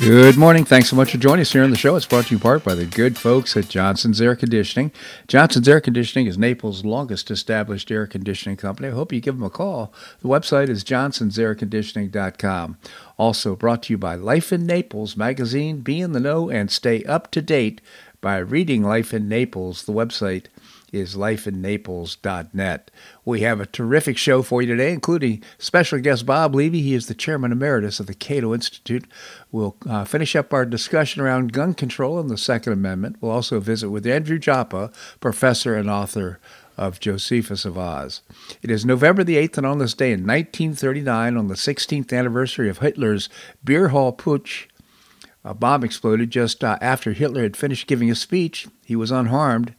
Good morning. Thanks so much for joining us here on the show. It's brought to you part by the good folks at Johnson's Air Conditioning. Johnson's Air Conditioning is Naples' longest established air conditioning company. I hope you give them a call. The website is johnsonsairconditioning.com. Also brought to you by Life in Naples magazine. Be in the know and stay up to date by reading Life in Naples. The website is lifeinnaples.net. We have a terrific show for you today, including special guest Bob Levy. He is the chairman emeritus of the Cato Institute. We'll uh, finish up our discussion around gun control and the Second Amendment. We'll also visit with Andrew Joppa, professor and author of Josephus of Oz. It is November the 8th, and on this day in 1939, on the 16th anniversary of Hitler's Beer Hall Putsch, a bomb exploded just uh, after Hitler had finished giving a speech. He was unharmed.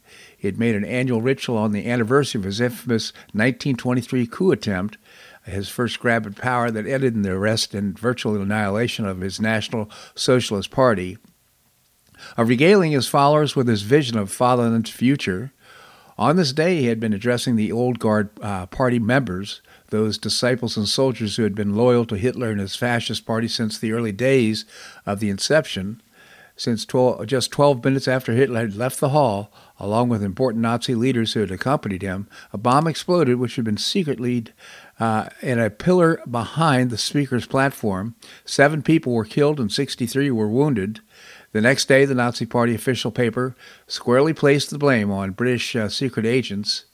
He had made an annual ritual on the anniversary of his infamous 1923 coup attempt, his first grab at power that ended in the arrest and virtual annihilation of his National Socialist Party. Of regaling his followers with his vision of fatherland's future, on this day he had been addressing the Old Guard uh, party members, those disciples and soldiers who had been loyal to Hitler and his fascist party since the early days of the inception. Since 12, just 12 minutes after Hitler had left the hall, along with important Nazi leaders who had accompanied him, a bomb exploded, which had been secretly uh, in a pillar behind the speaker's platform. Seven people were killed and 63 were wounded. The next day, the Nazi Party official paper squarely placed the blame on British uh, secret agents,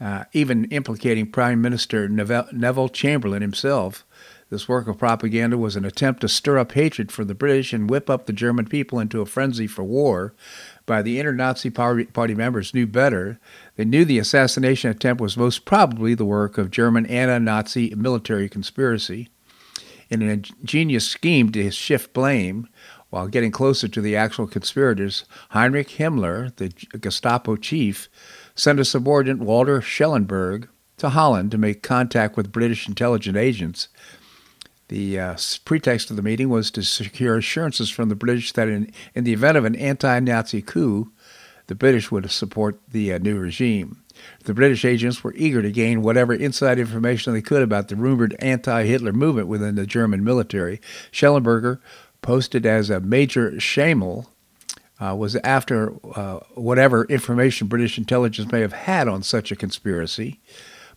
uh, even implicating Prime Minister Neville, Neville Chamberlain himself. This work of propaganda was an attempt to stir up hatred for the British and whip up the German people into a frenzy for war by the inner Nazi party members knew better. They knew the assassination attempt was most probably the work of German anti Nazi military conspiracy. In an ingenious scheme to shift blame, while getting closer to the actual conspirators, Heinrich Himmler, the Gestapo chief, sent a subordinate, Walter Schellenberg, to Holland to make contact with British intelligence agents the uh, pretext of the meeting was to secure assurances from the British that in, in the event of an anti Nazi coup, the British would support the uh, new regime. The British agents were eager to gain whatever inside information they could about the rumored anti Hitler movement within the German military. Schellenberger, posted as a Major Schamel, uh, was after uh, whatever information British intelligence may have had on such a conspiracy.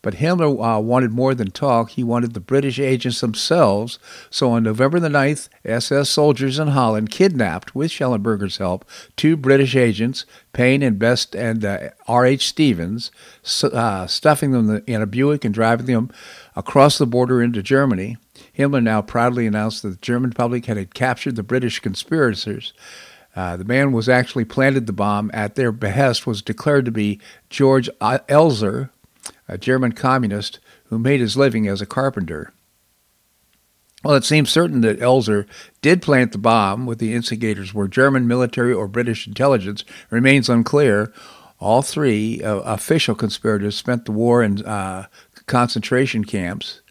But Himmler uh, wanted more than talk. He wanted the British agents themselves. So on November the 9th, SS soldiers in Holland kidnapped, with Schellenberger's help, two British agents, Payne and Best and uh, R.H. Stevens, uh, stuffing them in a Buick and driving them across the border into Germany. Himmler now proudly announced that the German public had captured the British conspirators. Uh, the man was actually planted the bomb at their behest was declared to be George Elser, a German communist who made his living as a carpenter. Well, it seems certain that Elser did plant the bomb, with the instigators were German military or British intelligence, remains unclear. All three uh, official conspirators spent the war in uh, concentration camps.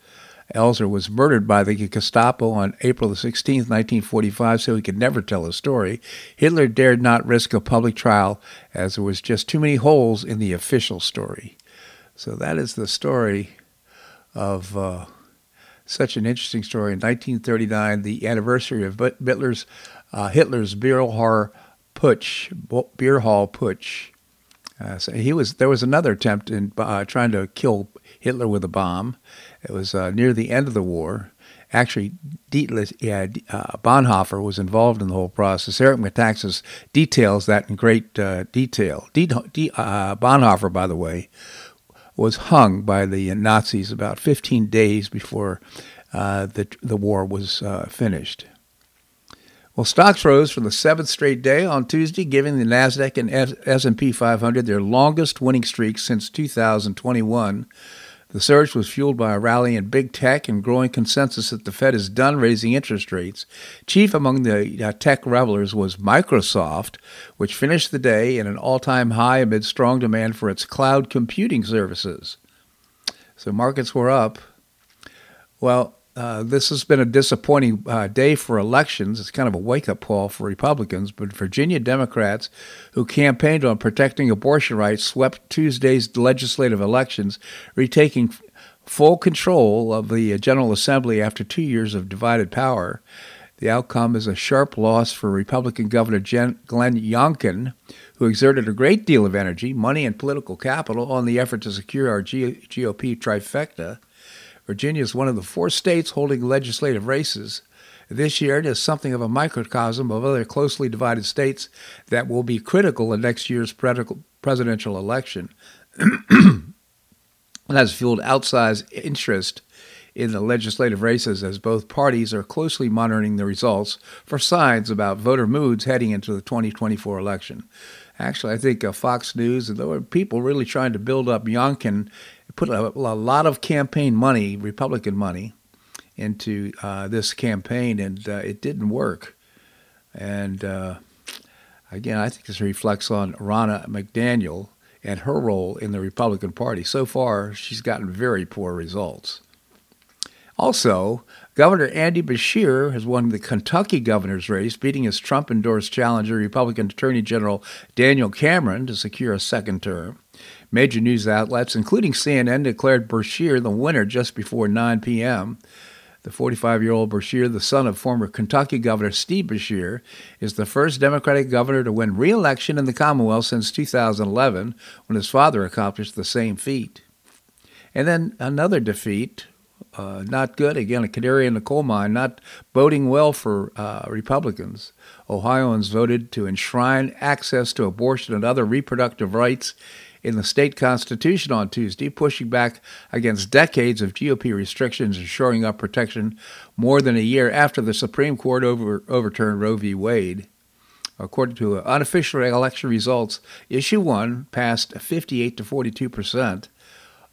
Elser was murdered by the Gestapo on April 16, 1945, so he could never tell his story. Hitler dared not risk a public trial as there was just too many holes in the official story. So that is the story of uh, such an interesting story. In 1939, the anniversary of Hitler's, uh, Hitler's beer hall putsch, beer hall putsch. Uh, so he was there was another attempt in uh, trying to kill Hitler with a bomb. It was uh, near the end of the war. Actually, Dietrich, yeah, uh, Bonhoeffer was involved in the whole process. Eric Metaxas details that in great detail. Bonhoeffer, by the way, was hung by the Nazis about 15 days before uh, the, the war was uh, finished. Well, stocks rose for the seventh straight day on Tuesday, giving the Nasdaq and S&P 500 their longest winning streak since 2021. The surge was fueled by a rally in big tech and growing consensus that the Fed is done raising interest rates. Chief among the uh, tech revelers was Microsoft, which finished the day in an all time high amid strong demand for its cloud computing services. So markets were up. Well, uh, this has been a disappointing uh, day for elections. It's kind of a wake up call for Republicans, but Virginia Democrats who campaigned on protecting abortion rights swept Tuesday's legislative elections, retaking full control of the General Assembly after two years of divided power. The outcome is a sharp loss for Republican Governor Jen- Glenn Youngkin, who exerted a great deal of energy, money, and political capital on the effort to secure our G- GOP trifecta. Virginia is one of the four states holding legislative races. This year, it is something of a microcosm of other closely divided states that will be critical in next year's presidential election. It has fueled outsized interest in the legislative races as both parties are closely monitoring the results for signs about voter moods heading into the 2024 election. Actually, I think uh, Fox News and there were people really trying to build up Youngkin, put a, a lot of campaign money, Republican money, into uh, this campaign, and uh, it didn't work. And uh, again, I think this reflects on Ronna McDaniel and her role in the Republican Party. So far, she's gotten very poor results. Also, Governor Andy Beshear has won the Kentucky governor's race, beating his Trump endorsed challenger, Republican Attorney General Daniel Cameron, to secure a second term. Major news outlets, including CNN, declared Beshear the winner just before 9 p.m. The 45 year old Beshear, the son of former Kentucky Governor Steve Beshear, is the first Democratic governor to win re election in the Commonwealth since 2011, when his father accomplished the same feat. And then another defeat, uh, not good. Again, a canary in the coal mine, not boding well for uh, Republicans. Ohioans voted to enshrine access to abortion and other reproductive rights in the state constitution on Tuesday, pushing back against decades of GOP restrictions and shoring up protection more than a year after the Supreme Court over, overturned Roe v. Wade. According to unofficial election results, issue one passed 58 to 42 percent.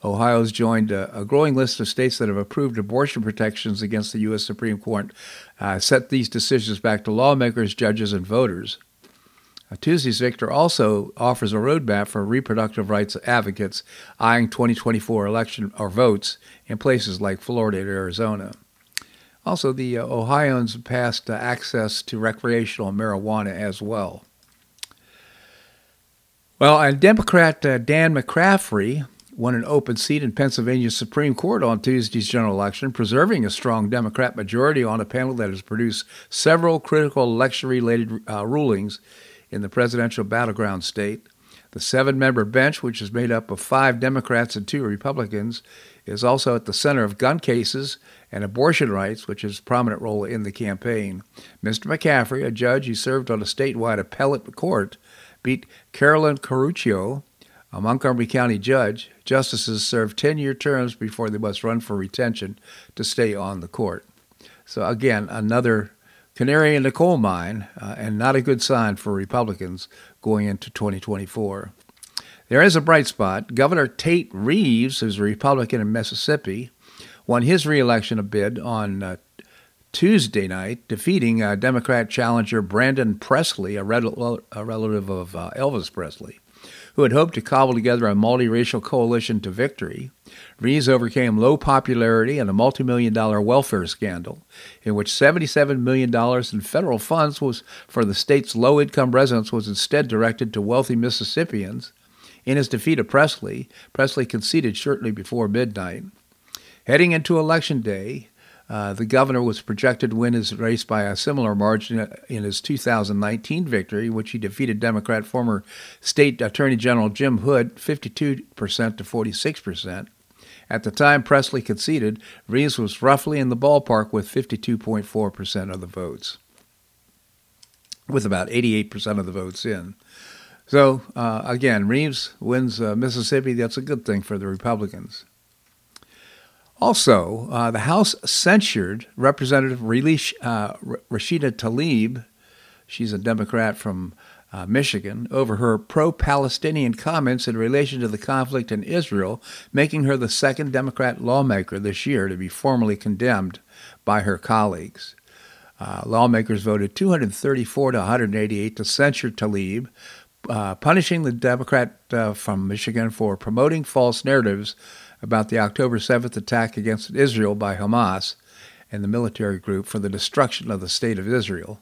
Ohio's joined a, a, growing list of states that have approved abortion protections against the U.S. Supreme Court, uh, set these decisions back to lawmakers, judges, and voters. Tuesday's victor also offers a roadmap for reproductive rights advocates eyeing 2024 election or votes in places like Florida and Arizona. Also, the uh, Ohioans passed uh, access to recreational marijuana as well. Well, and Democrat uh, Dan McCaffery won an open seat in Pennsylvania's Supreme Court on Tuesday's general election, preserving a strong Democrat majority on a panel that has produced several critical election related uh, rulings in the presidential battleground state. The seven member bench, which is made up of five Democrats and two Republicans, is also at the center of gun cases and abortion rights, which is a prominent role in the campaign. Mr. McCaffery, a judge who served on a statewide appellate court, beat Carolyn Carluccio, a Montgomery County judge. Justices serve 10 year terms before they must run for retention to stay on the court. So, again, another canary in the coal mine, uh, and not a good sign for Republicans going into 2024. There is a bright spot. Governor Tate Reeves, who's a Republican in Mississippi, won his reelection bid on uh, Tuesday night, defeating uh, Democrat challenger Brandon Presley, a, rel- a relative of uh, Elvis Presley who had hoped to cobble together a multiracial coalition to victory, Reeves overcame low popularity and a multi-million dollar welfare scandal, in which $77 million in federal funds was for the state's low-income residents was instead directed to wealthy Mississippians. In his defeat of Presley, Presley conceded shortly before midnight. Heading into Election Day, uh, the governor was projected to win his race by a similar margin in his 2019 victory, which he defeated Democrat former State Attorney General Jim Hood 52% to 46%. At the time Presley conceded, Reeves was roughly in the ballpark with 52.4% of the votes, with about 88% of the votes in. So, uh, again, Reeves wins uh, Mississippi. That's a good thing for the Republicans. Also, uh, the House censured Representative Relish, uh, Rashida Tlaib, she's a Democrat from uh, Michigan, over her pro Palestinian comments in relation to the conflict in Israel, making her the second Democrat lawmaker this year to be formally condemned by her colleagues. Uh, lawmakers voted 234 to 188 to censure Tlaib, uh, punishing the Democrat uh, from Michigan for promoting false narratives about the October 7th attack against Israel by Hamas and the military group for the destruction of the State of Israel.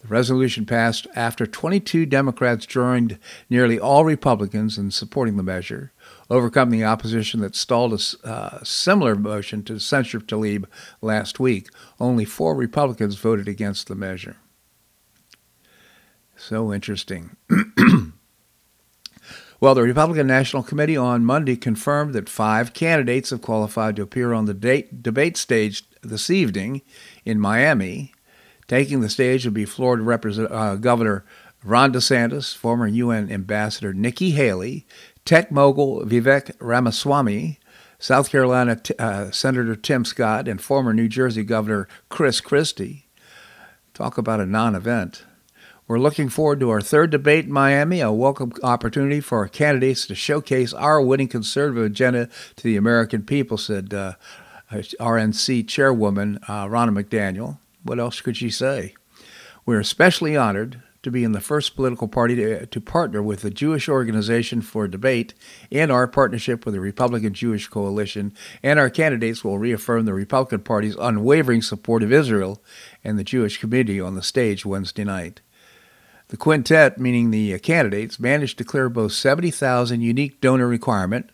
The resolution passed after 22 Democrats joined nearly all Republicans in supporting the measure, overcoming the opposition that stalled a uh, similar motion to censure Tlaib last week. Only four Republicans voted against the measure. So interesting. well, the Republican National Committee on Monday confirmed that five candidates have qualified to appear on the date, debate stage this evening in Miami. Taking the stage will be Florida Represent- uh, Governor Ron DeSantis, former UN Ambassador Nikki Haley, tech mogul Vivek Ramaswamy, South Carolina t- uh, Senator Tim Scott, and former New Jersey Governor Chris Christie. Talk about a non event. We're looking forward to our third debate in Miami, a welcome opportunity for our candidates to showcase our winning conservative agenda to the American people, said uh, RNC chairwoman uh, Ronna McDaniel. What else could she say? We're especially honored to be in the first political party to, to partner with the Jewish Organization for Debate in our partnership with the Republican Jewish Coalition, and our candidates will reaffirm the Republican Party's unwavering support of Israel and the Jewish community on the stage Wednesday night. The quintet, meaning the uh, candidates, managed to clear both 70,000 unique donor requirement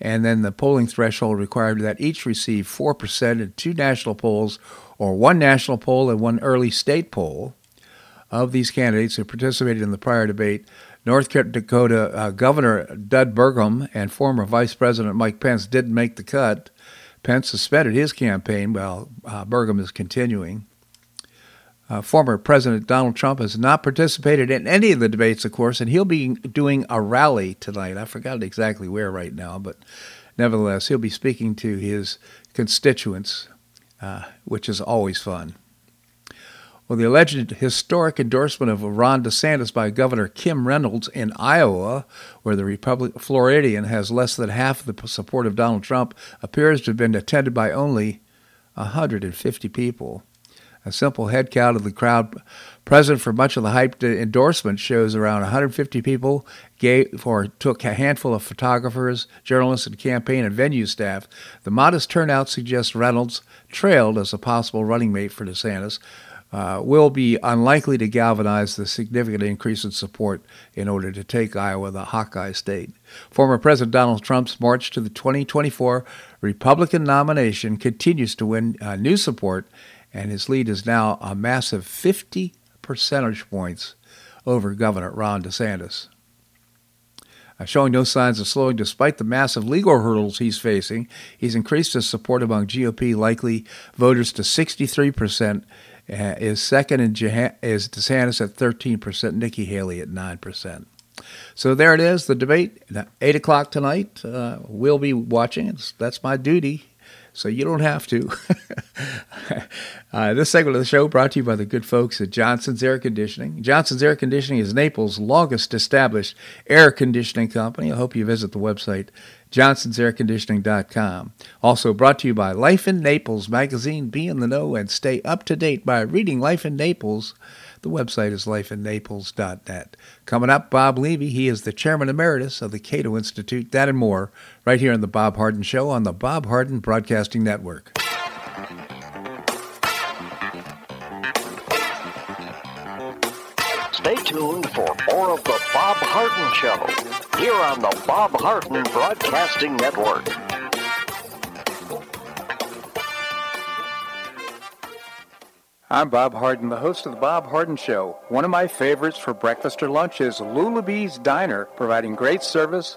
and then the polling threshold required that each receive 4% in two national polls or one national poll and one early state poll. Of these candidates who participated in the prior debate, North Dakota uh, Governor Doug Burgum and former Vice President Mike Pence didn't make the cut. Pence suspended his campaign while uh, Burgum is continuing. Uh, former President Donald Trump has not participated in any of the debates, of course, and he'll be doing a rally tonight. I forgot exactly where right now, but nevertheless, he'll be speaking to his constituents, uh, which is always fun. Well, the alleged historic endorsement of Ron DeSantis by Governor Kim Reynolds in Iowa, where the Republic Floridian has less than half the support of Donald Trump, appears to have been attended by only 150 people. A simple head count of the crowd present for much of the hyped endorsement shows around 150 people gave or took a handful of photographers, journalists, and campaign and venue staff. The modest turnout suggests Reynolds trailed as a possible running mate for DeSantis. Uh, will be unlikely to galvanize the significant increase in support in order to take Iowa the Hawkeye state. Former President Donald Trump's march to the 2024 Republican nomination continues to win uh, new support and his lead is now a massive 50 percentage points over Governor Ron DeSantis. Uh, showing no signs of slowing despite the massive legal hurdles he's facing, he's increased his support among GOP likely voters to 63%, uh, is second in is DeSantis at 13%, Nikki Haley at 9%. So there it is, the debate, 8 o'clock tonight. Uh, we'll be watching. That's my duty so you don't have to. uh, this segment of the show brought to you by the good folks at Johnson's Air Conditioning. Johnson's Air Conditioning is Naples' longest established air conditioning company. I hope you visit the website johnsonsairconditioning.com. Also brought to you by Life in Naples magazine. Be in the know and stay up to date by reading Life in Naples the website is lifeinnaples.net. Coming up, Bob Levy. He is the chairman emeritus of the Cato Institute. That and more right here on The Bob Harden Show on the Bob Harden Broadcasting Network. Stay tuned for more of The Bob Harden Show here on the Bob Harden Broadcasting Network. I'm Bob Harden, the host of The Bob Harden Show. One of my favorites for breakfast or lunch is Lulabee's Diner, providing great service,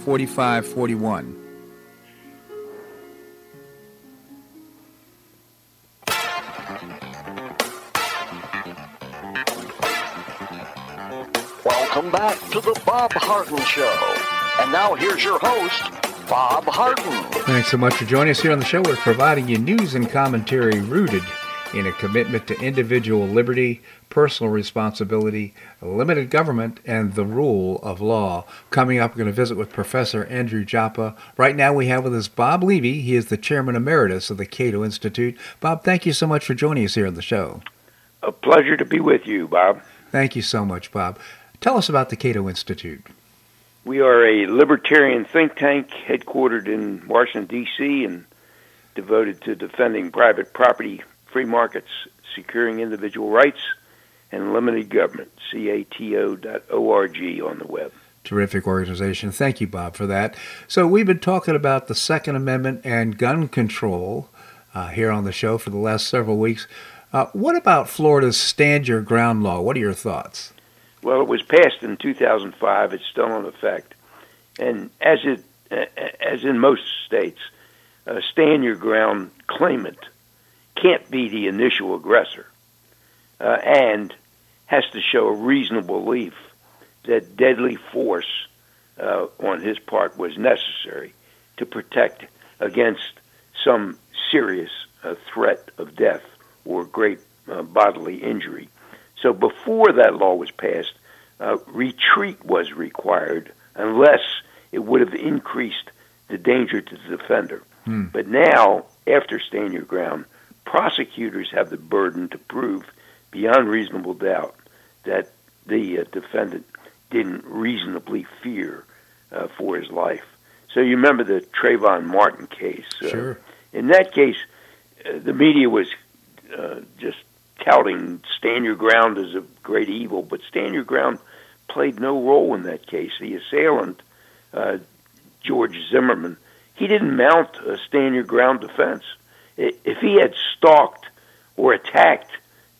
4541. Welcome back to the Bob Harden Show. And now here's your host, Bob Harden. Thanks so much for joining us here on the show. We're providing you news and commentary rooted in a commitment to individual liberty, personal responsibility, limited government, and the rule of law. Coming up, we're going to visit with Professor Andrew Joppa. Right now, we have with us Bob Levy. He is the chairman emeritus of the Cato Institute. Bob, thank you so much for joining us here on the show. A pleasure to be with you, Bob. Thank you so much, Bob. Tell us about the Cato Institute. We are a libertarian think tank headquartered in Washington, D.C., and devoted to defending private property, free markets, securing individual rights, and limited government, cato.org on the web. Terrific organization. Thank you, Bob, for that. So, we've been talking about the Second Amendment and gun control uh, here on the show for the last several weeks. Uh, what about Florida's Stand Your Ground law? What are your thoughts? Well, it was passed in 2005. It's still in effect, and as it as in most states, a stand your ground claimant can't be the initial aggressor, uh, and has to show a reasonable belief that deadly force uh, on his part was necessary to protect against some serious uh, threat of death or great uh, bodily injury. So before that law was passed, uh, retreat was required unless it would have increased the danger to the defender. Hmm. But now, after stand your ground, prosecutors have the burden to prove beyond reasonable doubt that the uh, defendant didn't reasonably fear uh, for his life. So you remember the Trayvon Martin case. Uh, sure. In that case, uh, the media was uh, just touting stand your ground as a great evil, but stand your ground played no role in that case. The assailant, uh, George Zimmerman, he didn't mount a stand your ground defense. If he had stalked or attacked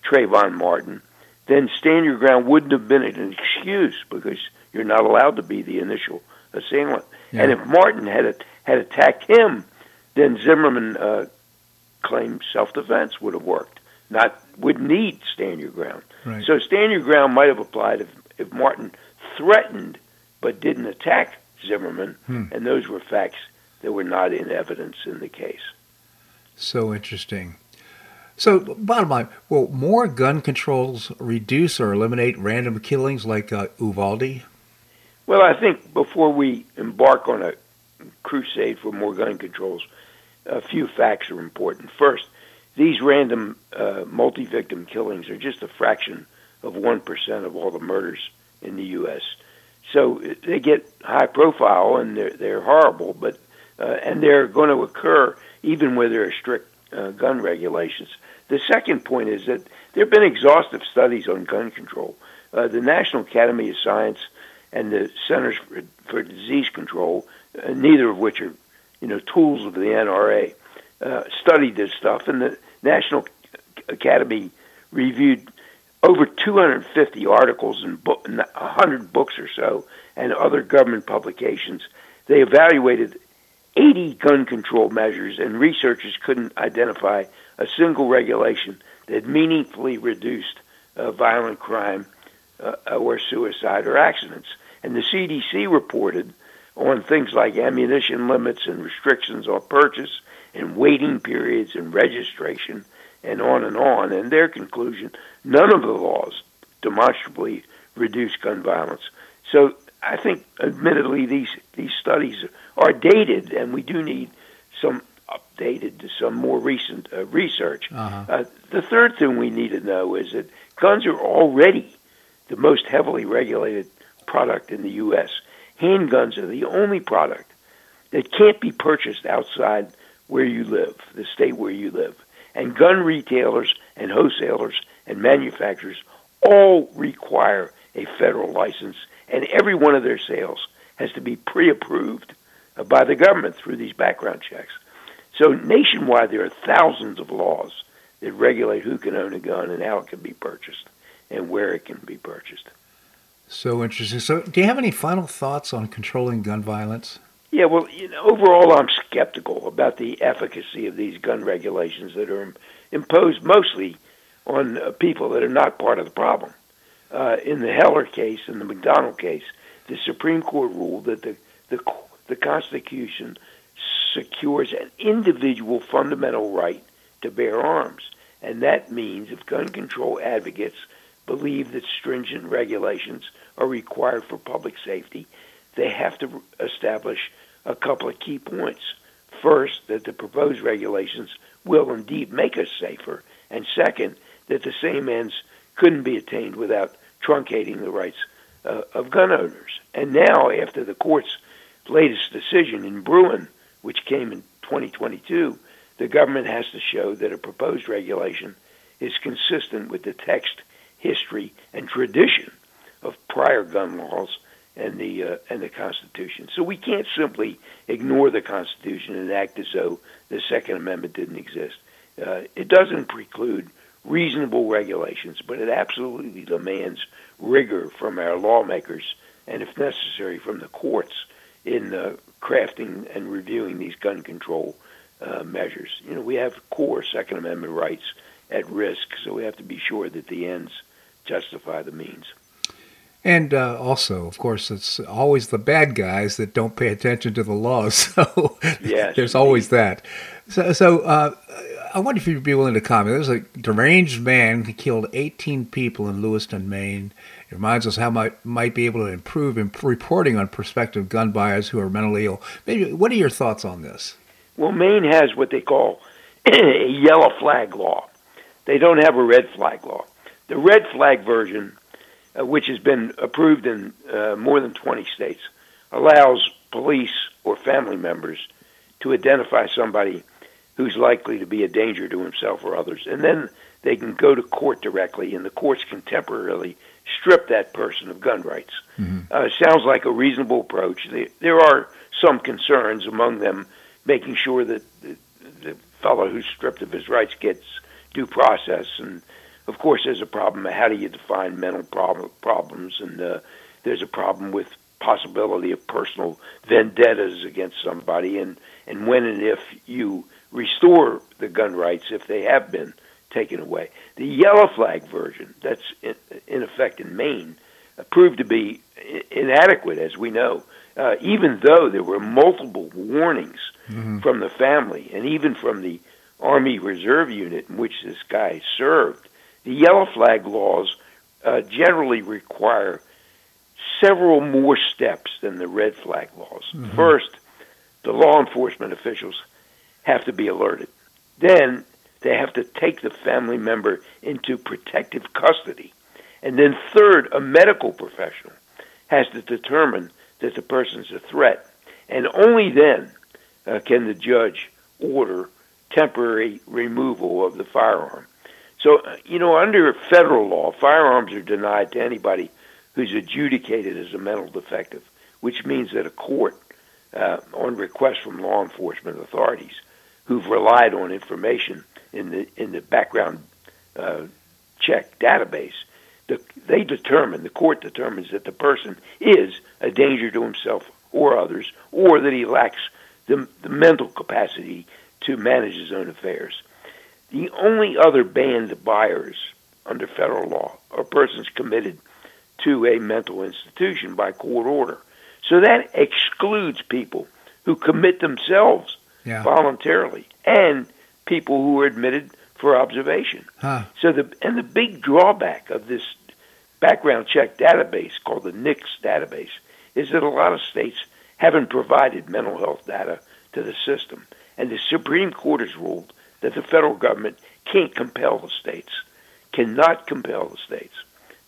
Trayvon Martin, then stand your ground wouldn't have been an excuse because you're not allowed to be the initial assailant. Yeah. And if Martin had had attacked him, then Zimmerman uh, claimed self-defense would have worked. Not would need stand your ground. Right. So stand your ground might have applied if, if Martin threatened but didn't attack Zimmerman, hmm. and those were facts that were not in evidence in the case. So interesting. So, bottom line, will more gun controls reduce or eliminate random killings like uh, Uvalde? Well, I think before we embark on a crusade for more gun controls, a few facts are important. First, these random uh, multi victim killings are just a fraction of 1% of all the murders in the U.S. So they get high profile and they're, they're horrible, but uh, and they're going to occur even where there are strict uh, gun regulations. The second point is that there have been exhaustive studies on gun control. Uh, the National Academy of Science and the Centers for, for Disease Control, uh, neither of which are, you know, tools of the NRA, uh, studied this stuff, and the National Academy reviewed over 250 articles and 100 books or so, and other government publications. They evaluated 80 gun control measures, and researchers couldn't identify a single regulation that meaningfully reduced uh, violent crime uh, or suicide or accidents. And the CDC reported on things like ammunition limits and restrictions on purchase and waiting periods and registration and on and on. And their conclusion none of the laws demonstrably reduce gun violence. So I think, admittedly, these, these studies are dated, and we do need some updated, some more recent uh, research. Uh-huh. Uh, the third thing we need to know is that guns are already the most heavily regulated product in the U.S. Handguns are the only product that can't be purchased outside where you live, the state where you live. And gun retailers and wholesalers and manufacturers all require a federal license, and every one of their sales has to be pre approved by the government through these background checks. So nationwide, there are thousands of laws that regulate who can own a gun and how it can be purchased and where it can be purchased. So interesting. So, do you have any final thoughts on controlling gun violence? Yeah, well, you know, overall, I'm skeptical about the efficacy of these gun regulations that are imposed mostly on uh, people that are not part of the problem. Uh, in the Heller case, in the McDonald case, the Supreme Court ruled that the the, the Constitution secures an individual fundamental right to bear arms, and that means if gun control advocates believe that stringent regulations are required for public safety, they have to establish a couple of key points. First, that the proposed regulations will indeed make us safer, and second, that the same ends couldn't be attained without truncating the rights uh, of gun owners. And now, after the court's latest decision in Bruen, which came in 2022, the government has to show that a proposed regulation is consistent with the text, history, and tradition of prior gun laws and the uh, and the Constitution. So we can't simply ignore the Constitution and act as though the Second Amendment didn't exist. Uh, it doesn't preclude reasonable regulations, but it absolutely demands rigor from our lawmakers and, if necessary, from the courts in uh, crafting and reviewing these gun control uh, measures. You know, we have core Second Amendment rights at risk, so we have to be sure that the ends justify the means. And uh, also, of course, it's always the bad guys that don't pay attention to the laws. So yes, there's always that. So, so uh, I wonder if you'd be willing to comment. There's a deranged man who killed 18 people in Lewiston, Maine. It reminds us how might might be able to improve in reporting on prospective gun buyers who are mentally ill. Maybe what are your thoughts on this? Well, Maine has what they call a yellow flag law. They don't have a red flag law. The red flag version, uh, which has been approved in uh, more than 20 states, allows police or family members to identify somebody who's likely to be a danger to himself or others. And then they can go to court directly, and the courts can temporarily strip that person of gun rights. Mm-hmm. Uh, sounds like a reasonable approach. There are some concerns among them making sure that the, the fellow who's stripped of his rights gets due process. And of course, there's a problem. How do you define mental problem, problems? And uh, there's a problem with possibility of personal vendettas against somebody, and and when and if you restore the gun rights if they have been taken away. The yellow flag version, that's in, in effect in Maine, proved to be inadequate, as we know, uh, even though there were multiple warnings mm-hmm. from the family and even from the Army Reserve Unit in which this guy served. The yellow flag laws uh, generally require several more steps than the red flag laws. Mm-hmm. First, the law enforcement officials have to be alerted. Then they have to take the family member into protective custody. And then, third, a medical professional has to determine that the person's a threat. And only then uh, can the judge order temporary removal of the firearm. So, uh, you know, under federal law, firearms are denied to anybody who's adjudicated as a mental defective, which means that a court, uh, on request from law enforcement authorities, who've relied on information in the in the background uh, check database the, they determine, the court determines that the person is a danger to himself or others, or that he lacks the, the mental capacity to manage his own affairs. The only other banned buyers under federal law are persons committed to a mental institution by court order. So that excludes people who commit themselves Yeah. voluntarily and people who are admitted for observation. Huh. So the and the big drawback of this background check database called the NICS database is that a lot of states haven't provided mental health data to the system, and the Supreme Court has ruled that the federal government can't compel the states, cannot compel the states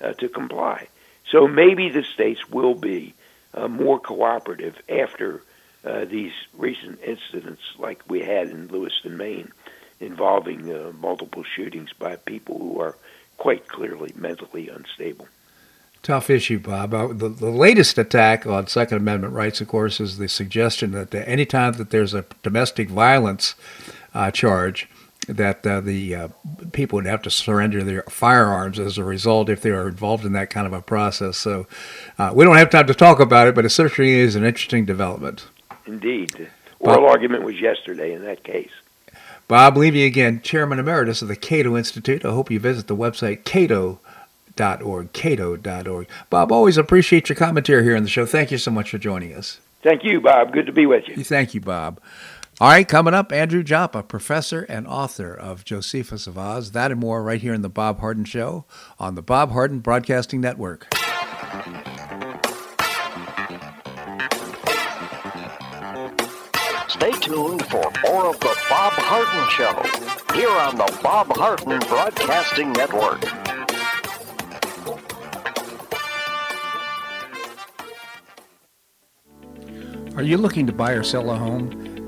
uh, to comply. So maybe the states will be uh, more cooperative after uh, these recent incidents, like we had in Lewiston, Maine, involving uh, multiple shootings by people who are quite clearly mentally unstable. Tough issue, Bob. Uh, the, the latest attack on Second Amendment rights, of course, is the suggestion that any time that there's a domestic violence uh, charge, that uh, the uh, people would have to surrender their firearms as a result if they are involved in that kind of a process. So uh, we don't have time to talk about it, but it certainly is an interesting development. Indeed. Oral argument was yesterday in that case. Bob Levy again, Chairman Emeritus of the Cato Institute. I hope you visit the website cato.org, cato.org. Bob, always appreciate your commentary here on the show. Thank you so much for joining us. Thank you, Bob. Good to be with you. Thank you, Bob. All right, coming up, Andrew Joppa, professor and author of Josephus of Oz. That and more right here in the Bob Harden Show on the Bob Harden Broadcasting Network. Stay tuned for more of the Bob Harden Show here on the Bob Harden Broadcasting Network. Are you looking to buy or sell a home?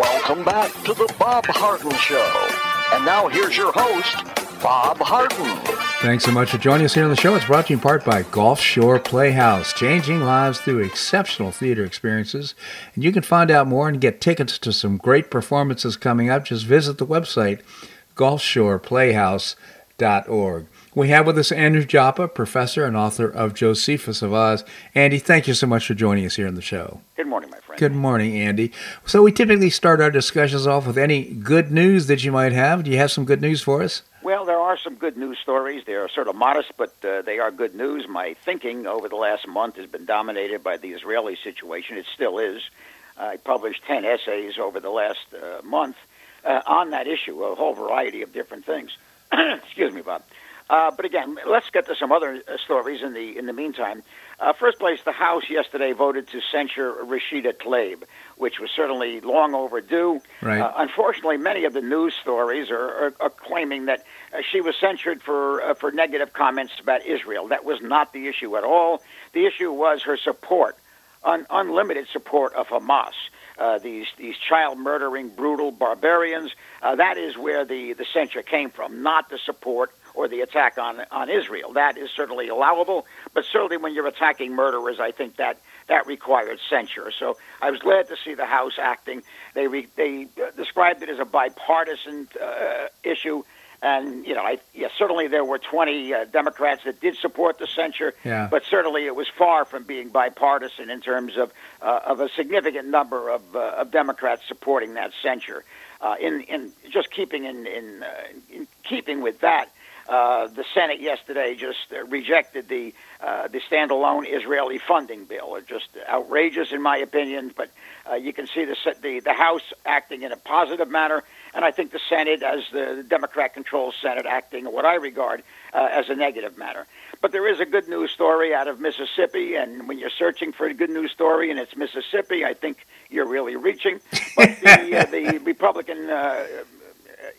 Welcome back to the Bob Harden Show. And now here's your host, Bob Harden. Thanks so much for joining us here on the show. It's brought to you in part by Gulf Shore Playhouse, changing lives through exceptional theater experiences. And you can find out more and get tickets to some great performances coming up. Just visit the website, gulfshoreplayhouse.org. We have with us Andrew Joppa, professor and author of Josephus of Oz. Andy, thank you so much for joining us here on the show. Good morning, my friend. Good morning, Andy. So we typically start our discussions off with any good news that you might have. Do you have some good news for us? Well, there are some good news stories. They are sort of modest, but uh, they are good news. My thinking over the last month has been dominated by the Israeli situation. It still is. I published 10 essays over the last uh, month uh, on that issue, a whole variety of different things. Excuse me, Bob. Uh, but again, let's get to some other uh, stories in the in the meantime. Uh, first place, the House yesterday voted to censure Rashida Tlaib, which was certainly long overdue. Right. Uh, unfortunately, many of the news stories are, are, are claiming that uh, she was censured for uh, for negative comments about Israel. That was not the issue at all. The issue was her support, un- unlimited support of Hamas. Uh, these these child murdering brutal barbarians. Uh, that is where the, the censure came from, not the support or the attack on on Israel. That is certainly allowable, but certainly when you're attacking murderers, I think that that required censure. So I was glad to see the House acting. They re, they described it as a bipartisan uh, issue. And you know, I yeah, certainly there were 20 uh, Democrats that did support the censure, Yeah. but certainly it was far from being bipartisan in terms of uh, of a significant number of uh, of Democrats supporting that censure. Uh, in in just keeping in in, uh, in keeping with that, uh, the Senate yesterday just uh, rejected the uh, the standalone Israeli funding bill. It's just outrageous, in my opinion. But uh, you can see the, the the House acting in a positive manner, and I think the Senate, as the Democrat-controlled Senate, acting what I regard uh, as a negative matter. But there is a good news story out of Mississippi, and when you're searching for a good news story and it's Mississippi, I think you're really reaching. But the, uh, the Republican uh,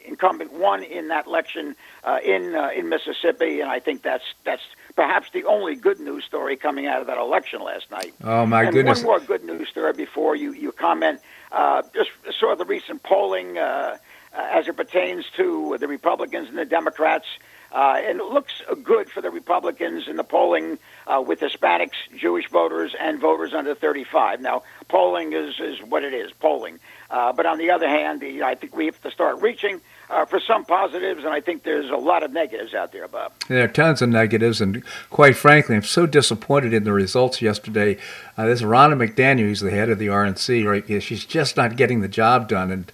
incumbent won in that election uh, in uh, in Mississippi, and I think that's that's perhaps the only good news story coming out of that election last night. Oh my and goodness! One more good news story before you you comment. Uh, just saw the recent polling uh, as it pertains to the Republicans and the Democrats. Uh, and it looks good for the Republicans in the polling uh, with Hispanics, Jewish voters, and voters under 35. Now, polling is, is what it is, polling. Uh, but on the other hand, the, I think we have to start reaching uh, for some positives, and I think there's a lot of negatives out there, Bob. There are tons of negatives, and quite frankly, I'm so disappointed in the results yesterday. Uh, this Ronna McDaniel, who's the head of the RNC, right? She's just not getting the job done, and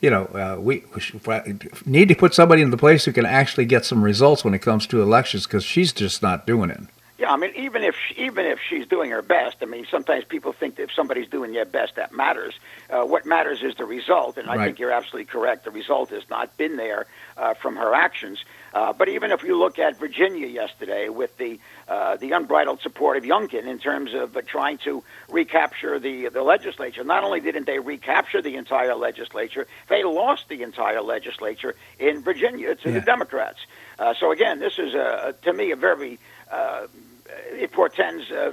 you know, uh, we, we need to put somebody in the place who can actually get some results when it comes to elections because she's just not doing it. Yeah, I mean, even if she, even if she's doing her best, I mean, sometimes people think that if somebody's doing their best, that matters. Uh, what matters is the result, and I Right. think you're absolutely correct. The result has not been there uh, from her actions. Uh, but even if you look at Virginia yesterday, with the uh, the unbridled support of Youngkin in terms of uh, trying to recapture the the legislature, not only didn't they recapture the entire legislature, they lost the entire legislature in Virginia to Yeah. the Democrats. Uh, so again, this is a, to me a very uh, it portends uh,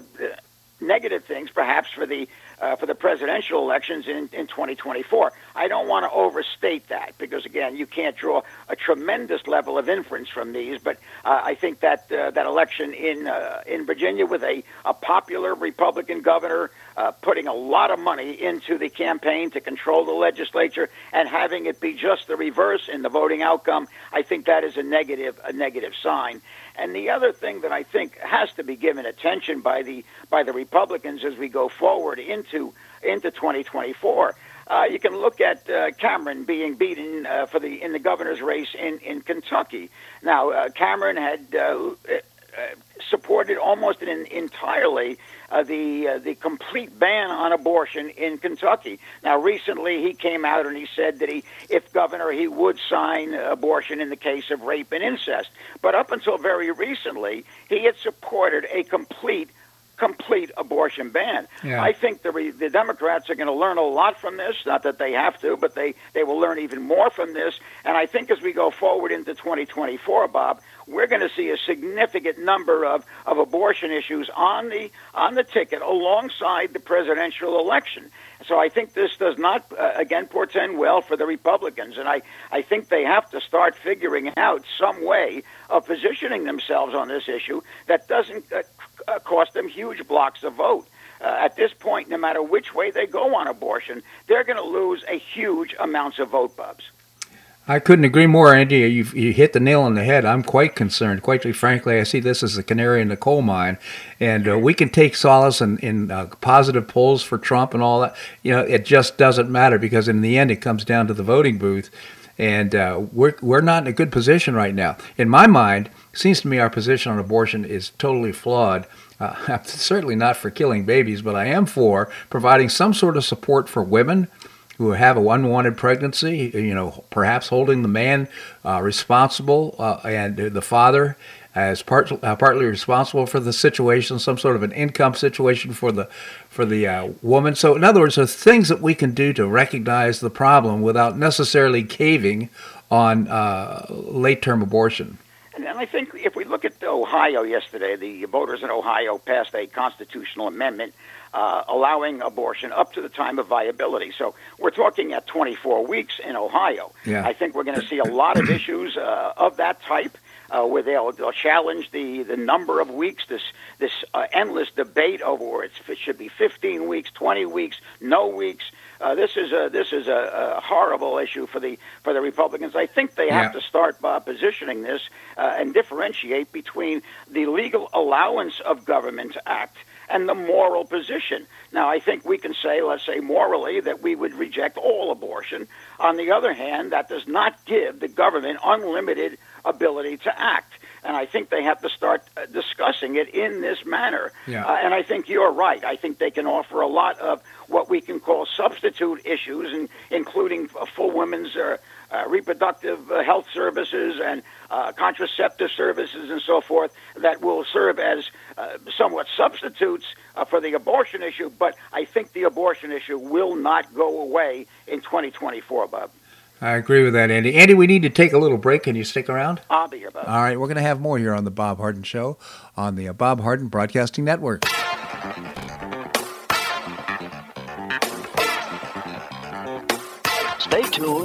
negative things, perhaps for the uh, for the presidential elections in, in 2024. I don't want to overstate that because again, you can't draw a tremendous level of inference from these. But uh, I think that uh, that election in uh, in Virginia with a, a popular Republican governor uh, putting a lot of money into the campaign to control the legislature and having it be just the reverse in the voting outcome, I think that is a negative a negative sign. And the other thing that I think has to be given attention by the by the Republicans as we go forward into into 2024. Uh, you can look at uh, Cameron being beaten uh, for the in the governor's race in in Kentucky. Now uh, Cameron had uh, uh, supported almost in, entirely uh, the uh, the complete ban on abortion in Kentucky. Now, recently he came out and he said that he, if governor, he would sign abortion in the case of rape and incest. But up until very recently, he had supported a complete complete abortion ban. Yeah. I think the re- the Democrats are going to learn a lot from this. Not that they have to, but they they will learn even more from this. And I think as we go forward into 2024, Bob, we're going to see a significant number of, of abortion issues on the on the ticket alongside the presidential election. So I think this does not uh, again portend well for the Republicans, and I I think they have to start figuring out some way of positioning themselves on this issue that doesn't uh, uh, cost them huge blocks of vote. Uh, at this point, no matter which way they go on abortion, they're going to lose a huge amounts of vote, Bubs. I couldn't agree more, Andy. You you hit the nail on the head. I'm quite concerned. Quite frankly, I see this as the canary in the coal mine, and uh, we can take solace in, in uh, positive polls for Trump and all that. You know, it just doesn't matter because in the end, it comes down to the voting booth, and uh, we're we're not in a good position right now. In my mind, it seems to me our position on abortion is totally flawed. Uh, certainly not for killing babies, but I am for providing some sort of support for women who have an unwanted pregnancy, you know, perhaps holding the man uh, responsible uh, and the father as part, uh, partly responsible for the situation, some sort of an income situation for the for the uh, woman. So, in other words, there's things that we can do to recognize the problem without necessarily caving on uh, late term abortion. And I think if we look at Ohio yesterday, the voters in Ohio passed a constitutional amendment uh, allowing abortion up to the time of viability. So we're talking at 24 weeks in Ohio. Yeah. I think we're going to see a lot of issues uh, of that type. Uh, where they'll, they'll challenge the, the number of weeks, this this uh, endless debate over it should be 15 weeks, 20 weeks, no weeks. Uh, this is a this is a, a, horrible issue for the for the Republicans. I think they have Yeah. to start by positioning this uh, and differentiate between the legal allowance of government act and the moral position. Now, I think we can say, let's say morally, that we would reject all abortion. On the other hand, that does not give the government unlimited ability to act. And I think they have to start uh, discussing it in this manner. Yeah. Uh, and I think you're right. I think they can offer a lot of what we can call substitute issues, and including uh, full women's uh, uh, reproductive uh, health services and uh, contraceptive services and so forth that will serve as uh, somewhat substitutes uh, for the abortion issue. But I think the abortion issue will not go away in 2024, Bob. I agree with that, Andy. Andy, we need to take a little break. Can you stick around? I'll be here, Bob. All right, we're going to have more here on the Bob Harden Show on the uh, Bob Harden Broadcasting Network. Stay tuned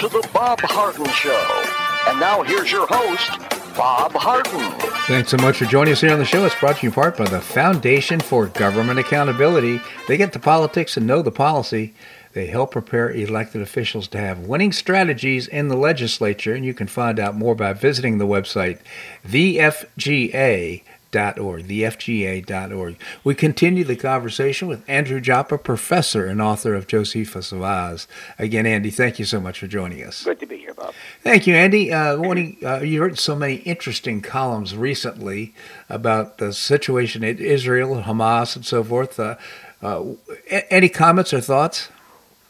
To the Bob Harden Show. And now here's your host, Bob Harden. Thanks so much for joining us here on the show. It's brought to you in part by the Foundation for Government Accountability. They get the politics and know the policy. They help prepare elected officials to have winning strategies in the legislature, and you can find out more by visiting the website thefga.org, thefga.org. We continue the conversation with Andrew Joppa, professor and author of Josephus of Oz. Again, Andy, thank you so much for joining us. Good to be here, Bob. Thank you, Andy. Uh, one, uh, you wrote so many interesting columns recently about the situation in Israel, Hamas, and so forth. Uh, uh, any comments or thoughts?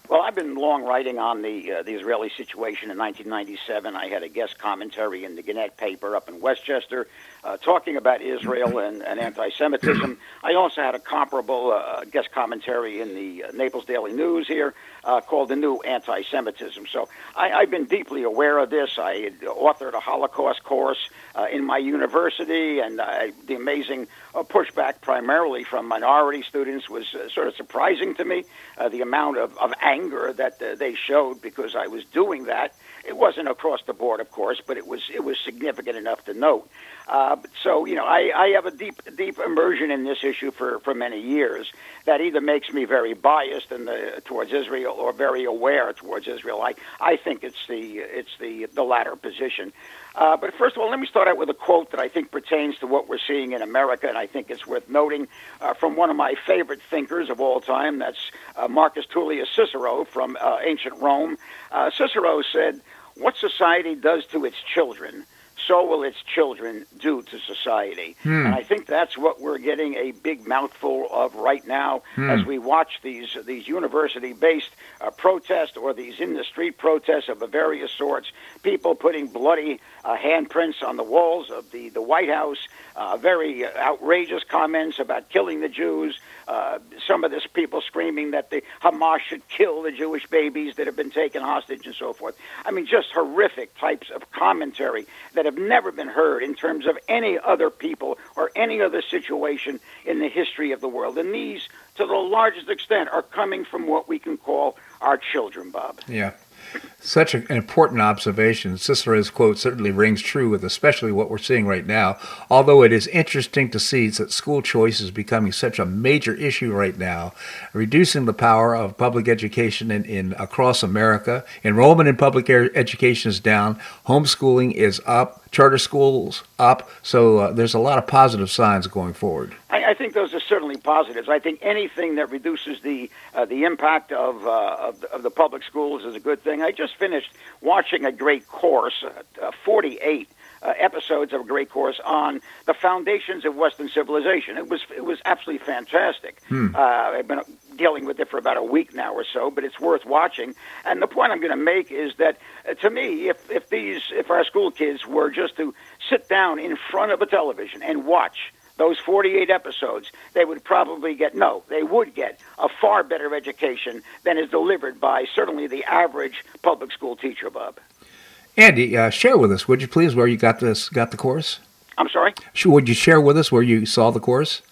Well, I've been long writing on the uh, the Israeli situation in 1997. I had a guest commentary in the Gannett paper up in Westchester. Uh, talking about Israel and, and anti-Semitism. I also had a comparable uh, guest commentary in the uh, Naples Daily News here uh, called "The New Anti-Semitism." So I, I've been deeply aware of this. I had authored a Holocaust course uh, in my university, and the amazing uh, pushback, primarily from minority students, was uh, sort of surprising to me. Uh, the amount of, of anger that uh, they showed because I was doing that. It wasn't across the board, of course, but it was it was significant enough to note. Uh, so you know, I, I have a deep deep immersion in this issue for, for many years. That either makes me very biased in the, towards Israel or very aware towards Israel. I, I think it's the it's the the latter position. Uh, but first of all, let me start out with a quote that I think pertains to what we're seeing in America, and I think it's worth noting uh, from one of my favorite thinkers of all time. That's uh, Marcus Tullius Cicero from uh, ancient Rome. Uh, Cicero said, "What society does to its children." so will its children do to society. Hmm. And I think that's what we're getting a big mouthful of right now Hmm. as we watch these these university-based uh, protests or these in-the-street protests of various sorts. People putting bloody uh, handprints on the walls of the the White House. Uh, very outrageous comments about killing the Jews. Uh, some of this people screaming that the Hamas should kill the Jewish babies that have been taken hostage and so forth. I mean, just horrific types of commentary that have never been heard in terms of any other people or any other situation in the history of the world. And these, to the largest extent, are coming from what we can call our children, Bob. Yeah. Such an important observation. Cicero's quote certainly rings true with especially what we're seeing right now. Although it is interesting to see that school choice is becoming such a major issue right now, reducing the power of public education in, in across America. Enrollment in public education is down. Homeschooling is up. Charter schools up. So uh, there's a lot of positive signs going forward. I, I think those are certainly positives. I think anything that reduces the uh, the impact of, uh, of of the public schools is a good thing. I just finished watching a great course, uh, uh, 48 uh, episodes of a great course on the foundations of Western civilization. It was it was absolutely fantastic. Uh, I've been dealing with it for about a week now or so, but it's worth watching. And the point I'm going to make is that uh, to me, if if these if our school kids were just to sit down in front of a television and watch those 48 episodes, they would probably get, no, they would get a far better education than is delivered by certainly the average public school teacher, Bob. Andy, uh, share with us, would you please, where you got this got the course? I'm sorry? Would you share with us where you saw the course?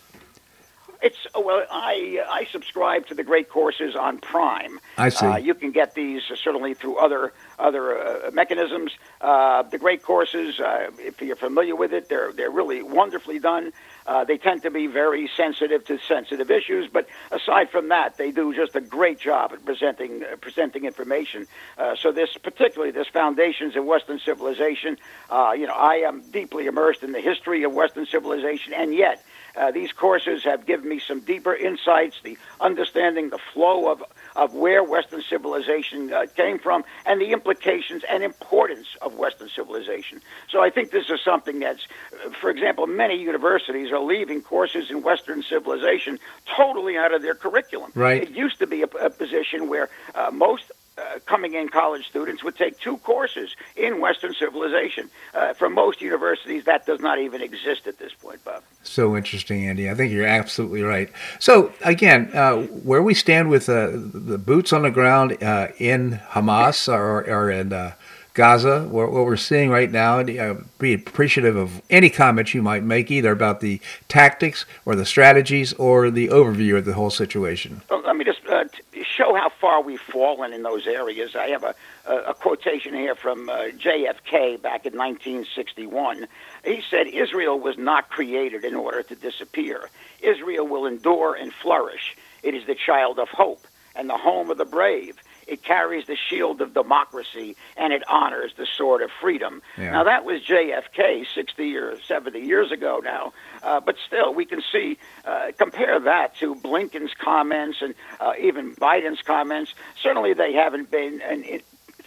It's oh, well, I I subscribe to the great courses on Prime. I see. Uh, you can get these uh, certainly through other other uh, mechanisms. Uh, the great courses, uh, if you're familiar with it, they're they're really wonderfully done. Uh, they tend to be very sensitive to sensitive issues, but aside from that, they do just a great job at presenting uh, presenting information. Uh, so this, particularly this foundations of Western civilization, uh, you know, I am deeply immersed in the history of Western civilization, and yet uh, these courses have given me some deeper insights, the understanding the flow of, of where Western civilization uh, came from, and the implications and importance of Western civilization. So I think this is something that's, uh, for example, many universities are leaving courses in Western civilization totally out of their curriculum. Right. It used to be a, a position where uh, most uh, coming in college students would take two courses in Western civilization. Uh, for most universities, that does not even exist at this point, Bob. So interesting, Andy. I think you're absolutely right. So again, uh, where we stand with uh, the boots on the ground uh, in Hamas or, or in uh, Gaza, what, what we're seeing right now, and uh, be appreciative of any comments you might make, either about the tactics or the strategies or the overview of the whole situation. Well, let me just uh, t- show how far we've fallen in those areas. I have a, a, a quotation here from uh, JFK back in 1961. He said, Israel was not created in order to disappear. Israel will endure and flourish. It is the child of hope and the home of the brave. It carries the shield of democracy and it honors the sword of freedom. Yeah. Now, that was JFK 60 or 70 years ago now. Uh, but still, we can see, uh, compare that to Blinken's comments and uh, even Biden's comments. Certainly, they haven't been and it,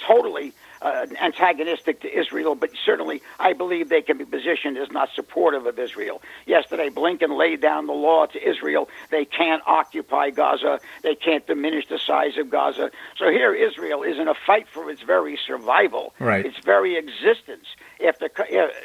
totally uh, antagonistic to Israel, but certainly I believe they can be positioned as not supportive of Israel. Yesterday, Blinken laid down the law to Israel. They can't occupy Gaza. They can't diminish the size of Gaza. So here, Israel is in a fight for its very survival, Right. its very existence. after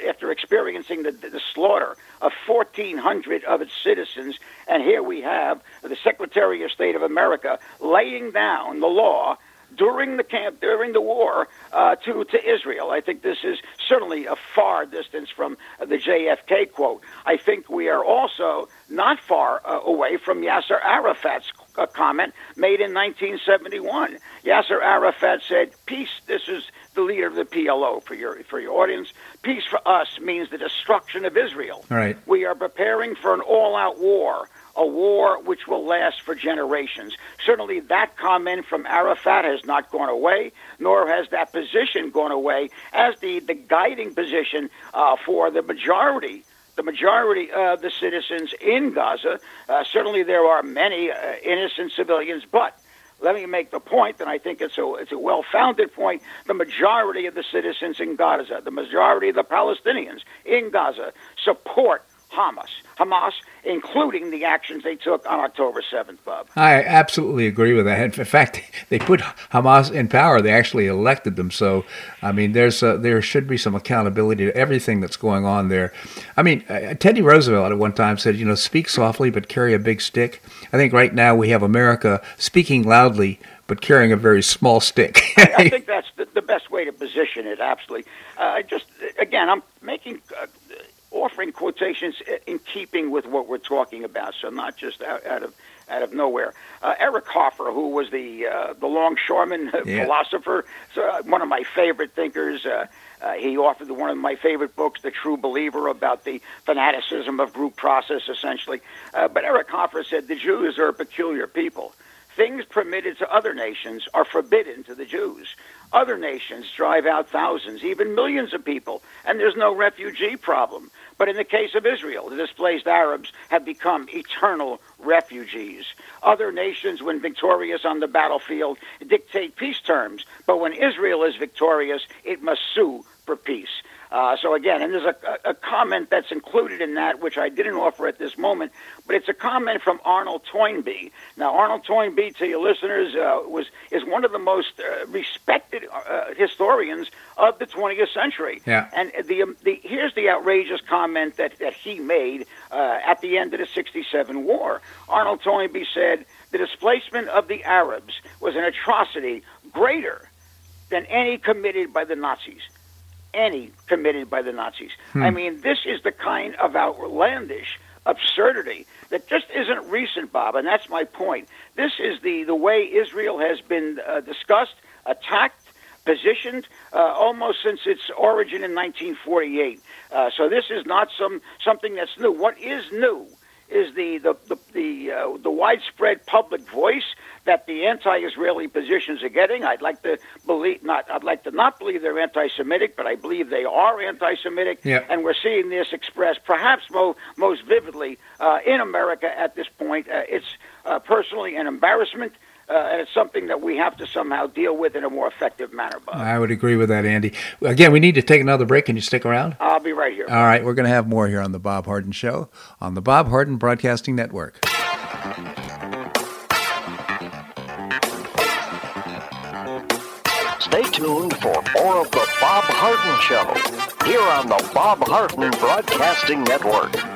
after experiencing the, the slaughter of 1,400 of its citizens. And here we have the Secretary of State of America laying down the law during the camp during the war uh, to to Israel. I think this is certainly a far distance from the JFK quote. I think we are also not far uh, away from Yasser Arafat's uh, comment made in 1971. Yasser Arafat said, "Peace. This is the leader of the PLO for your for your audience. Peace for us means the destruction of Israel. All right. We are preparing for an all-out war." A war which will last for generations. Certainly, that comment from Arafat has not gone away, nor has that position gone away as the, the guiding position uh, for the majority. The majority of the citizens in Gaza. Uh, certainly, there are many uh, innocent civilians, but let me make the point, and I think it's a it's a well founded point. The majority of the citizens in Gaza, the majority of the Palestinians in Gaza, support Hamas. Hamas, including the actions they took on October 7th, Bob. I absolutely agree with that. In fact, they put Hamas in power. They actually elected them. So, I mean, there's a, there should be some accountability to everything that's going on there. I mean, uh, Teddy Roosevelt at one time said, you know, speak softly but carry a big stick. I think right now we have America speaking loudly but carrying a very small stick. I, I, think that's the, the, best way to position it. Absolutely. Uh, just again, I'm making uh, offering quotations in keeping with what we're talking about, so not just out, out of out of nowhere. Uh, Eric Hoffer, who was the uh, the longshoreman yeah. philosopher, so, uh, one of my favorite thinkers. Uh, uh, he authored one of my favorite books, The True Believer, about the fanaticism of group process, essentially. Uh, but Eric Hoffer said the Jews are a peculiar people. Things permitted to other nations are forbidden to the Jews. Other nations drive out thousands, even millions of people, and there's no refugee problem. But in the case of Israel, the displaced Arabs have become eternal refugees. Other nations, when victorious on the battlefield, dictate peace terms, but when Israel is victorious, it must sue for peace. Uh, so again, and there's a, a, comment that's included in that, which I didn't offer at this moment, but it's a comment from Arnold Toynbee. Now, Arnold Toynbee, to your listeners, uh, was is one of the most uh, respected uh, historians of the 20th century. Yeah. And the, um, the here's the outrageous comment that that he made uh, at the end of the '67 war. Arnold Toynbee said the displacement of the Arabs was an atrocity greater than any committed by the Nazis any committed by the Nazis. Hmm. I mean, this is the kind of outlandish absurdity that just isn't recent, Bob, and that's my point. This is the, the way Israel has been uh, discussed, attacked, positioned uh, almost since its origin in 1948. Uh, so this is not some something that's new. What is new is the the the the, uh, the widespread public voice that the anti-Israeli positions are getting. I'd like to believe not. I'd like to not believe they're anti-Semitic, but I believe they are anti-Semitic. Yeah. And we're seeing this expressed perhaps mo- most vividly uh, in America at this point. Uh, it's uh, personally an embarrassment. Uh, and it's something that we have to somehow deal with in a more effective manner, Bob. I would agree with that, Andy. Again, we need to take another break. Can you stick around? I'll be right here. All right, we're going to have more here on the Bob Harden Show on the Bob Harden Broadcasting Network. Stay tuned for more of the Bob Harden Show here on the Bob Harden Broadcasting Network.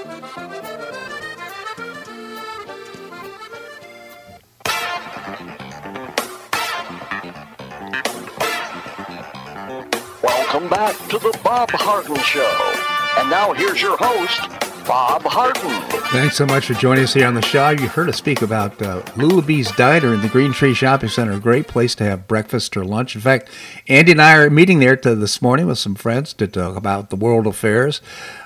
Welcome back to the Bob Harden Show. And now here's your host, Bob Harden. Thanks so much for joining us here on the show. You heard us speak about uh, Lulabee's Diner in the Green Tree Shopping Center. A great place to have breakfast or lunch. In fact, Andy and I are meeting there to this morning with some friends to talk about the world affairs.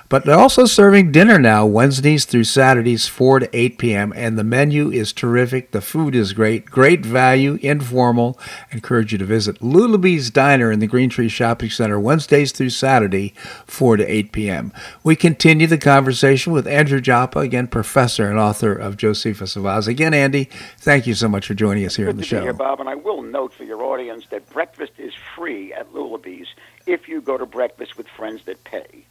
But they're also serving dinner now, Wednesdays through Saturdays, 4 to 8 p.m. And the menu is terrific. The food is great. Great value, informal. I encourage you to visit Lulabee's Diner in the Green Tree Shopping Center, Wednesdays through Saturday, 4 to 8 p.m. We continue the conversation with Andrew Joppa, again, professor and author of Josephus of Oz. Again, Andy, thank you so much for joining us here Good on the to show. Be here, Bob, and I will note for your audience that breakfast is free at Lulabee's if you go to breakfast with friends that pay.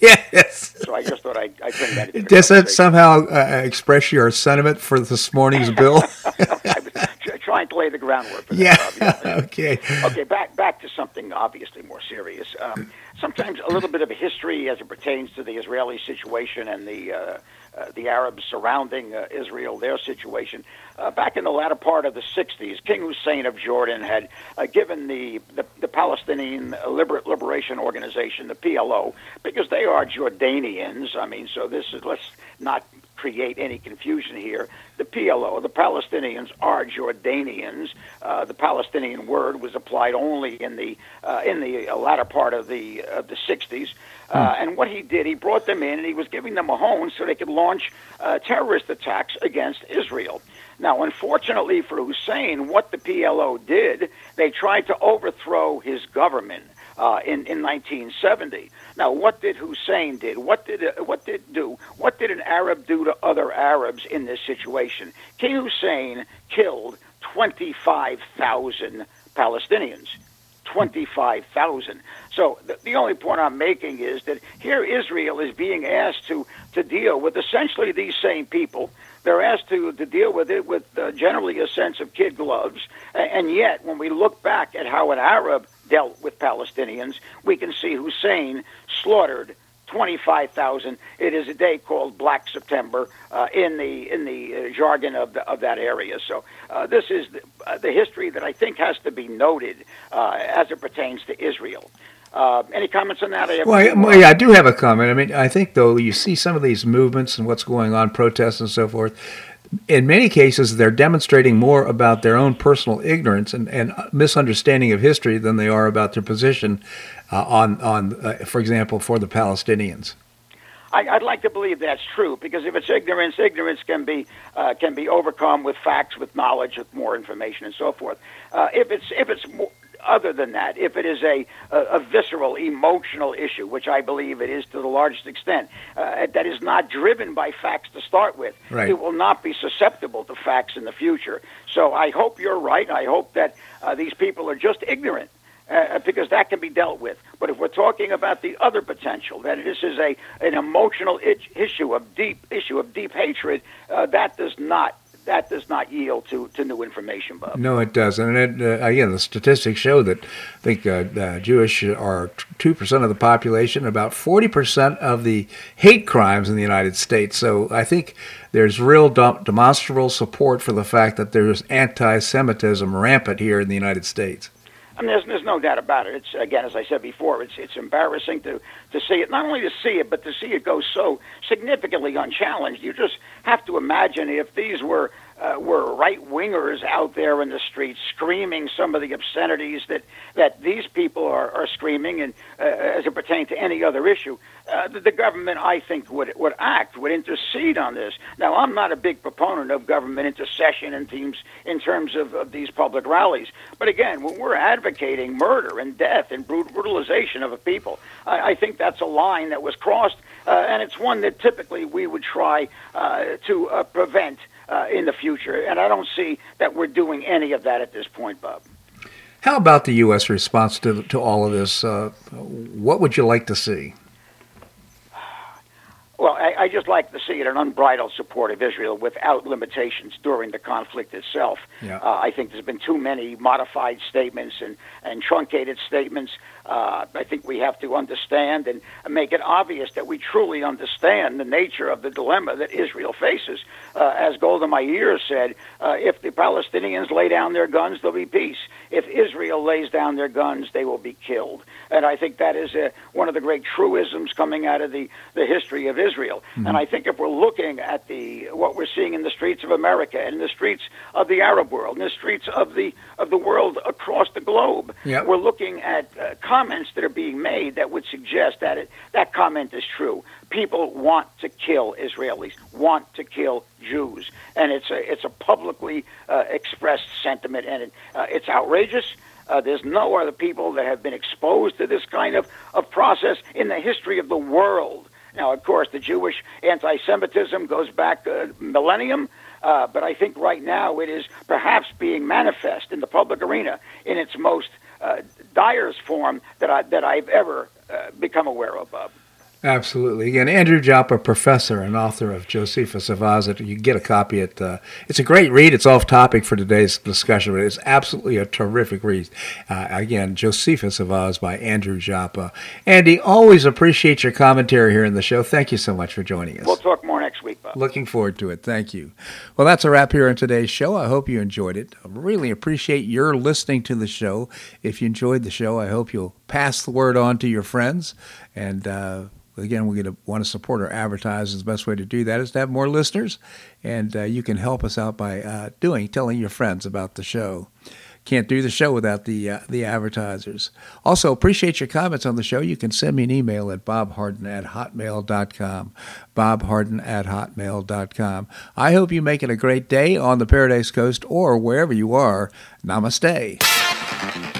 Yes. So I just thought I'd, I'd bring that into Does that somehow uh, express your sentiment for this morning's bill? I was trying to lay the groundwork for that. Yeah. okay. Okay, back back to something obviously more serious. Um, sometimes a little bit of a history as it pertains to the Israeli situation and the uh, uh, the Arabs surrounding uh, Israel, their situation. Uh, back in the latter part of the '60s, King Hussein of Jordan had uh, given the, the the Palestinian Liber- Liberation Organization, the PLO, because they are Jordanians. I mean, so this is let's not create any confusion here. The PLO, the Palestinians, are Jordanians. Uh, the Palestinian word was applied only in the uh, in the latter part of the of the 60s. Uh, and what he did, he brought them in and he was giving them a home so they could launch uh, terrorist attacks against Israel. Now, unfortunately for Hussein, what the PLO did, they tried to overthrow his government uh, in in 1970. Now, what did Hussein did? What did uh, what did do? What did an Arab do to other Arabs in this situation? King Hussein killed 25,000 Palestinians. 25,000. So the, the only point I'm making is that here Israel is being asked to, to deal with essentially these same people. They're asked to, to deal with it with uh, generally a sense of kid gloves. A- And yet, when we look back at how an Arab dealt with Palestinians, we can see Hussein slaughtered 25,000. It is a day called Black September uh, in the in the uh, jargon of the, of that area. So uh, this is the, uh, the history that I think has to be noted uh, as it pertains to Israel. Uh, any comments on that? I Well, I, well, yeah, I do have a comment. I mean, I think though you see some of these movements and what's going on, protests and so forth. In many cases, they're demonstrating more about their own personal ignorance and, and misunderstanding of history than they are about their position uh, on on, uh, for example, for the Palestinians. I, I'd like to believe that's true because if it's ignorance, ignorance can be uh, can be overcome with facts, with knowledge, with more information, and so forth. Uh, if it's if it's more, other than that, if it is a, a, a visceral, emotional issue, which I believe it is to the largest extent, uh, that is not driven by facts to start with, Right. it will not be susceptible to facts in the future. So I hope you're right. I hope that uh, these people are just ignorant uh, because that can be dealt with. But if we're talking about the other potential, that this is a an emotional itch, issue of deep issue of deep hatred, uh, that does not that does not yield to, to new information, Bob. No, it doesn't. And it, uh, again, the statistics show that I think uh, uh, Jewish are two percent of the population, about forty percent of the hate crimes in the United States. So I think there's real demonstrable support for the fact that there's anti-Semitism rampant here in the United States. I mean, there's, there's no doubt about it. It's again, as I said before, it's it's embarrassing to to see it. Not only to see it, but to see it go so significantly unchallenged. You just have to imagine if these were uh, were right wingers out there in the streets screaming some of the obscenities that, that these people are, are screaming, and uh, as it pertains to any other issue, uh, the, the government, I think, would would act, would intercede on this. Now, I'm not a big proponent of government intercession in teams in terms of, of these public rallies, but again, when we're advocating murder and death and brutalization of a people, I, I think that's a line that was crossed, uh, and it's one that typically we would try uh, to uh, prevent uh, in the future. And I don't see that we're doing any of that at this point, Bob. How about the U.S. response to, to all of this? Uh, what would you like to see? Well, I, I just like to see it an unbridled support of Israel without limitations during the conflict itself. Yeah. Uh, I think there's been too many modified statements and, and truncated statements. Uh, I think we have to understand and make it obvious that we truly understand the nature of the dilemma that Israel faces. Uh, as Golda Meir said, uh, if the Palestinians lay down their guns, there'll be peace. If Israel lays down their guns, they will be killed. And I think that is uh, one of the great truisms coming out of the, the history of Israel. Mm-hmm. And I think if we're looking at the what we're seeing in the streets of America and in the streets of the Arab world, in the streets of the of the world across the globe, yep. we're looking at uh, comments that are being made that would suggest that it, that comment is true. People want to kill Israelis, want to kill Jews, and it's a it's a publicly uh, expressed sentiment, and it, uh, it's outrageous. Uh, there's no other people that have been exposed to this kind of, of process in the history of the world. Now, of course, the Jewish anti Semitism goes back a millennium, uh, but I think right now it is perhaps being manifest in the public arena in its most uh, direst form that, I, that I've ever uh, become aware of, Bob. Absolutely. Again, Andrew Joppa, professor and author of Josephus of Oz. You can get a copy. At uh, it's a great read. It's off topic for today's discussion, but it's absolutely a terrific read. Uh, again, Josephus of Oz by Andrew Joppa. Andy, always appreciate your commentary here in the show. Thank you so much for joining us. We'll talk more next week, Bob. Looking forward to it. Thank you. Well, that's a wrap here on today's show. I hope you enjoyed it. I really appreciate your listening to the show. If you enjoyed the show, I hope you'll pass the word on to your friends and. Uh, again, we're going to want to support our advertisers. The best way to do that is to have more listeners, and uh, you can help us out by uh, doing telling your friends about the show. Can't do the show without the uh, the advertisers. Also, appreciate your comments on the show. You can send me an email at bobharden at hotmail.com. bobharden at hotmail.com. I hope you make it a great day on the Paradise Coast or wherever you are. Namaste.